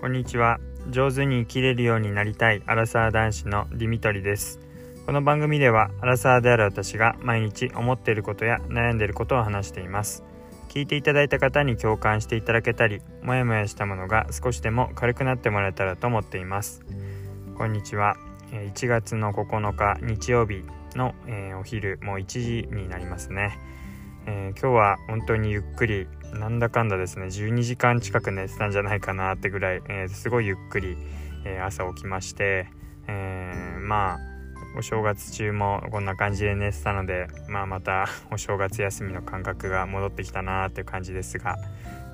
こんにちは。上手に生きれるようになりたいアラサー男子のディミトリです。この番組ではアラサーである私が毎日思っていることや悩んでいることを話しています。聞いていただいた方に共感していただけたりモヤモヤしたものが少しでも軽くなってもらえたらと思っています。こんにちは。1月の9日日曜日の、えー、お昼もう1時になりますね、えー、今日は本当にゆっくりなんだかんだですね12時間近く寝てたんじゃないかなってぐらい、えー、すごいゆっくり、えー、朝起きまして、えー、まあお正月中もこんな感じで寝てたので、まあ、また お正月休みの感覚が戻ってきたなっていう感じですが、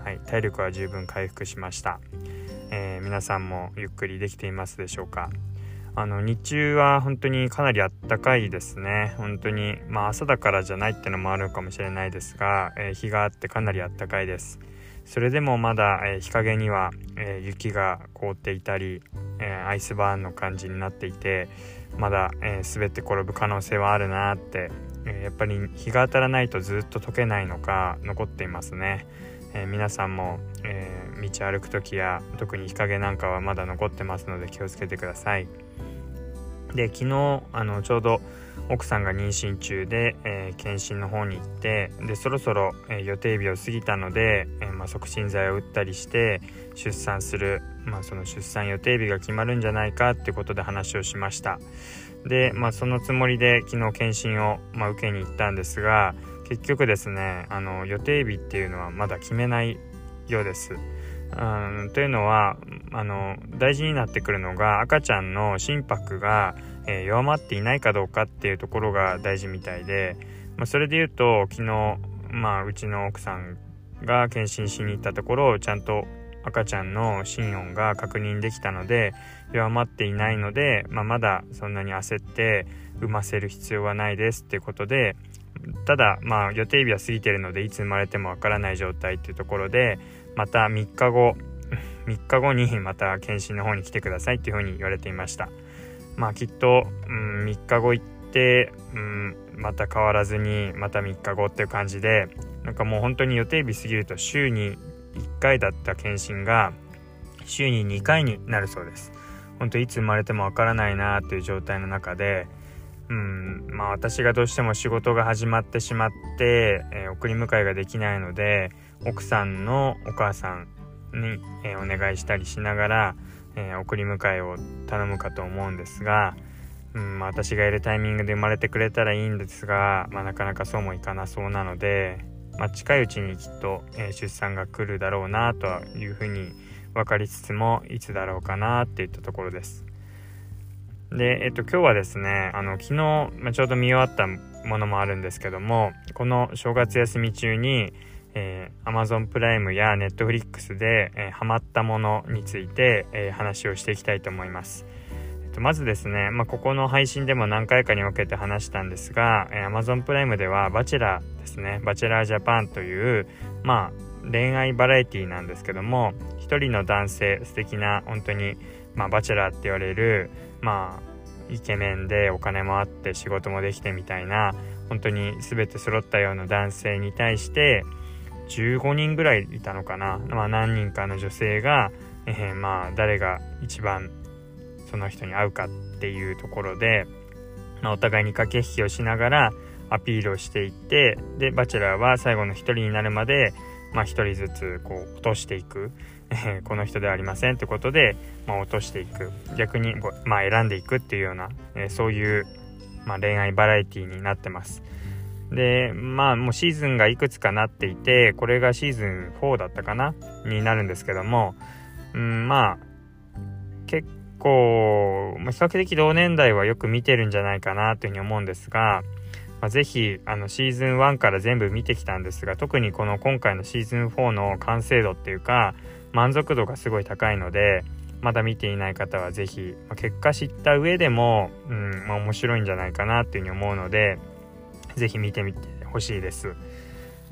はい、体力は十分回復しました、え皆さんもゆっくりできていますでしょうか？あの日中は本当にかなりあったかいですね。本当にまあ朝だからじゃないってのもあるかもしれないですが、えー、日があってかなりあったかいです。それでもまだ、えー、日陰には、えー、雪が凍っていたり、えアイスバーンの感じになっていてまだ、え滑って転ぶ可能性はあるなって、えやっぱり日が当たらないとずっと溶けないのか残っていますね、え皆さんも、え道歩く時や特に日陰なんかはまだ残ってますので気をつけてください。で昨日あのちょうど奥さんが妊娠中で、えー、検診の方に行ってでそろそろ、えー、予定日を過ぎたので、えー、まあ、促進剤を打ったりして出産する、まあ、その出産予定日が決まるんじゃないかってことで話をしました。で、まあ、そのつもりで昨日検診を、ま受けに行ったんですが結局ですねあの予定日っていうのはまだ決めないようです。というのはあの大事になってくるのが赤ちゃんの心拍が、えー、弱まっていないかどうかっていうところが大事みたいで、まあ、それで言うと昨日、まあ、うちの奥さんが検診しに行ったところちゃんと赤ちゃんの心音が確認できたので弱まっていないので、まあ、まだそんなに焦って産ませる必要はないですっていうことでただまあ予定日は過ぎてるのでいつ生まれてもわからない状態っていうところでまた3日後 3日後にまた検診の方に来てくださいっていうふうに言われていました。まあきっと、うん、3日後行って、うん、また変わらずにまた3日後っていう感じでなんかもう本当に予定日過ぎると週に1回だった検診が週に2回になるそうです。本当いつ生まれてもわからないなっていう状態の中でうんまあ私がどうしても仕事が始まってしまって、えー、送り迎えができないので奥さんのお母さんに、え、お願いしたりしながら、え、送り迎えを頼むかと思うんですが、うん、私がいるタイミングで生まれてくれたらいいんですが、まあ、なかなかそうもいかなそうなので、まあ、近いうちにきっと、え出産が来るだろうなというふうに分かりつつもいつだろうかなっていったところです。で、えっと、今日はですねあの昨日、まあ、ちょうど見終わったものもあるんですけどもこの正月休み中に、えー、Amazon プライムや Netflix で、えー、ハマったものについて、えー、話をしていきたいと思います。えっと、まずですね、まあ、ここの配信でも何回かに分けて話したんですが、えー、Amazon プライムではバチェラーですね、バチェラージャパンという、まあ、恋愛バラエティーなんですけども、一人の男性、素敵な、本当に、まあ、バチェラーって言われる、まあ、イケメンでお金もあって仕事もできてみたいな本当に全て揃ったような男性に対して15人ぐらいいたのかな、まあ、何人かの女性が、えー、まあ誰が一番その人に会うかっていうところで、まあ、お互いに駆け引きをしながらアピールをしていってでバチェラーは最後の1人になるまで、まあ、1人ずつこう落としていく。この人ではありませんってことで、まあ、落としていく。逆に、まあ、選んでいくっていうような、えそういう、まあ、恋愛バラエティーになってます。でまあもうシーズンがいくつかなっていてこれがシーズン4だったかなになるんですけども、うん、まあ結構、ま、比較的同年代はよく見てるんじゃないかなというふうに思うんですが、まあ、ぜひあのシーズン1から全部見てきたんですが特にこの今回のシーズン4の完成度っていうか満足度がすごい高いのでまだ見ていない方は是非、まあ、結果知った上でも、うんまあ、面白いんじゃないかなっていうふうに思うので是非見てみてほしいです。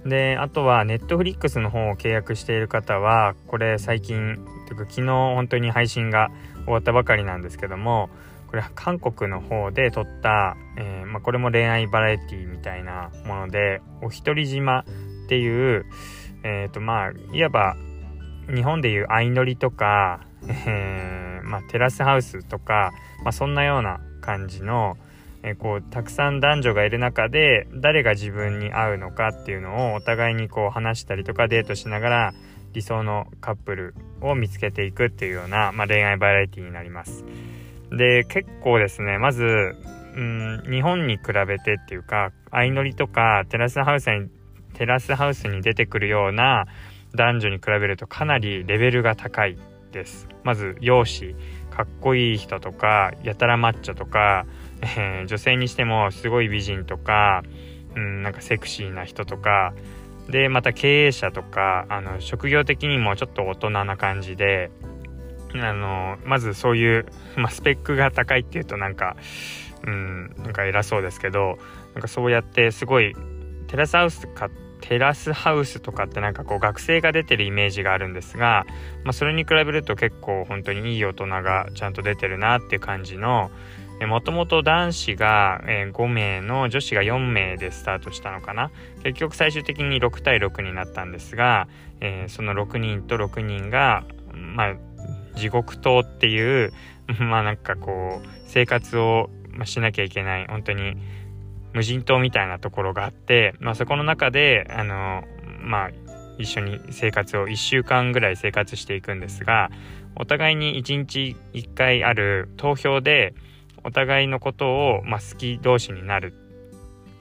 であとは Netflix の方を契約している方はこれ最近というか昨日本当に配信が終わったばかりなんですけどもこれ韓国の方で撮った、えー、まあ、これも恋愛バラエティみたいなもので「おひとり島」っていう、えーとまあ、いわば日本でいう相乗りとか、えー、まあ、テラスハウスとか、まあ、そんなような感じの、え、こうたくさん男女がいる中で誰が自分に合うのかっていうのをお互いにこう話したりとかデートしながら理想のカップルを見つけていくっていうような、まあ、恋愛バラエティになります。で結構ですねまずうん日本に比べてっていうか相乗りとかテラスハウスにテラスハウスに出てくるような男女に比べるとかなりレベルが高いですまず容姿かっこいい人とかやたらマッチョとか、えー、女性にしてもすごい美人とか、うん、なんかセクシーな人とかでまた経営者とかあの職業的にもちょっと大人な感じであのまずそういう、まあ、スペックが高いっていうとなんかうんなんか偉そうですけどなんかそうやってすごいテラスハウスかテラスハウスとかってなんかこう学生が出てるイメージがあるんですが、まあ、それに比べると結構本当にいい大人がちゃんと出てるなっていう感じのもともと男子が5名の女子が4名でスタートしたのかな。結局最終的に6対6になったんですが、えー、その6人と6人がまあ地獄島っていう まあなんかこう生活をしなきゃいけない本当に無人島みたいなところがあって、まあ、そこの中であのまあ一緒に生活を1週間ぐらい生活していくんですがお互いに1日1回ある投票でお互いのことを、まあ、好き同士になる。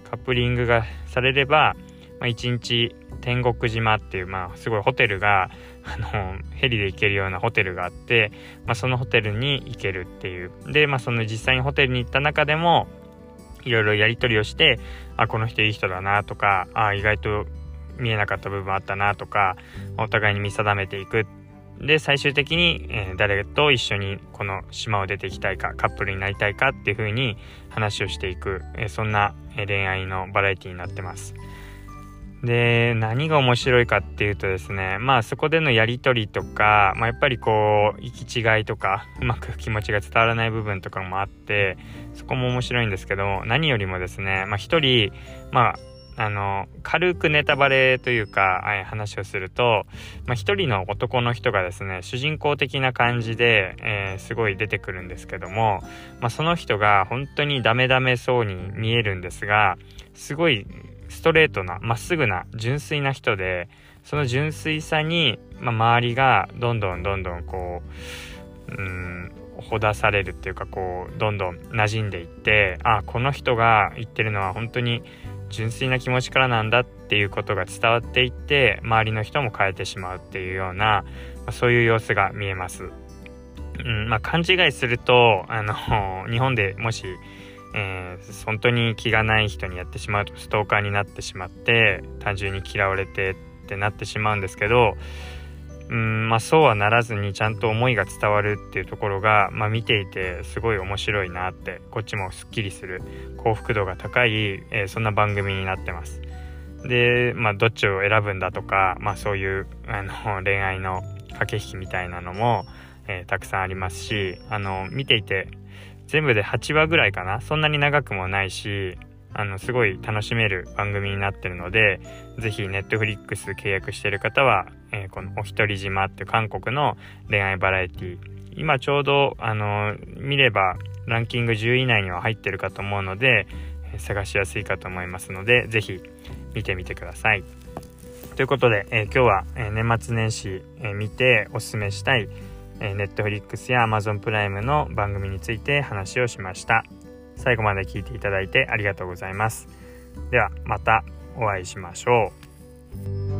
カップリングがされれば、まあ、1日天国島っていう、まあ、すごいホテルがあのヘリで行けるようなホテルがあって、まあ、そのホテルに行けるっていう。で、まあ、その実際にホテルに行った中でもいろいろやり取りをしてあこの人いい人だなとかあ意外と見えなかった部分あったなとかお互いに見定めていくっで最終的に、え、誰と一緒にこの島を出ていきたいかカップルになりたいかっていう風に話をしていく、え、そんな恋愛のバラエティになってます。で何が面白いかっていうとですねまあそこでのやり取りとか、まあ、やっぱりこう行き違いとかうまく気持ちが伝わらない部分とかもあってそこも面白いんですけど何よりもですねまあ一人まああの軽くネタバレというか、はい、話をすると、まあ、一人の男の人がですね主人公的な感じで、えー、すごい出てくるんですけども、まあ、その人が本当にダメダメそうに見えるんですがすごいストレートなまっすぐな純粋な人でその純粋さに、まあ、周りがどんどんどんどんこううんほだされるっていうかこうどんどん馴染んでいってあこの人が言ってるのは本当に純粋な気持ちからなんだっていうことが伝わっていって周りの人も変えてしまうっていうような、まあ、そういう様子が見えます。うんまあ、勘違いするとあの 日本でもしえー、本当に気がない人にやってしまうとストーカーになってしまって単純に嫌われてってなってしまうんですけどうんまあそうはならずにちゃんと思いが伝わるっていうところが、まあ、見ていてすごい面白いなってこっちもすっきりする幸福度が高い、えー、そんな番組になってます。でまあどっちを選ぶんだとか、まあ、そういうあの 恋愛の駆け引きみたいなのも、えー、たくさんありますしあの見ていて全部で8話ぐらいかな？そんなに長くもないしあのすごい楽しめる番組になってるので是非 Netflix 契約してる方は、えー、この「おひとり島」って韓国の恋愛バラエティ今ちょうどあの見ればランキング10位以内には入ってるかと思うので探しやすいかと思いますので是非見てみてください。ということで、えー、今日は、えー、年末年始、え、見ておすすめしたいえー、Netflix や Amazon プライムの番組について話をしました最後まで聞いていただいてありがとうございます。ではまたお会いしましょう。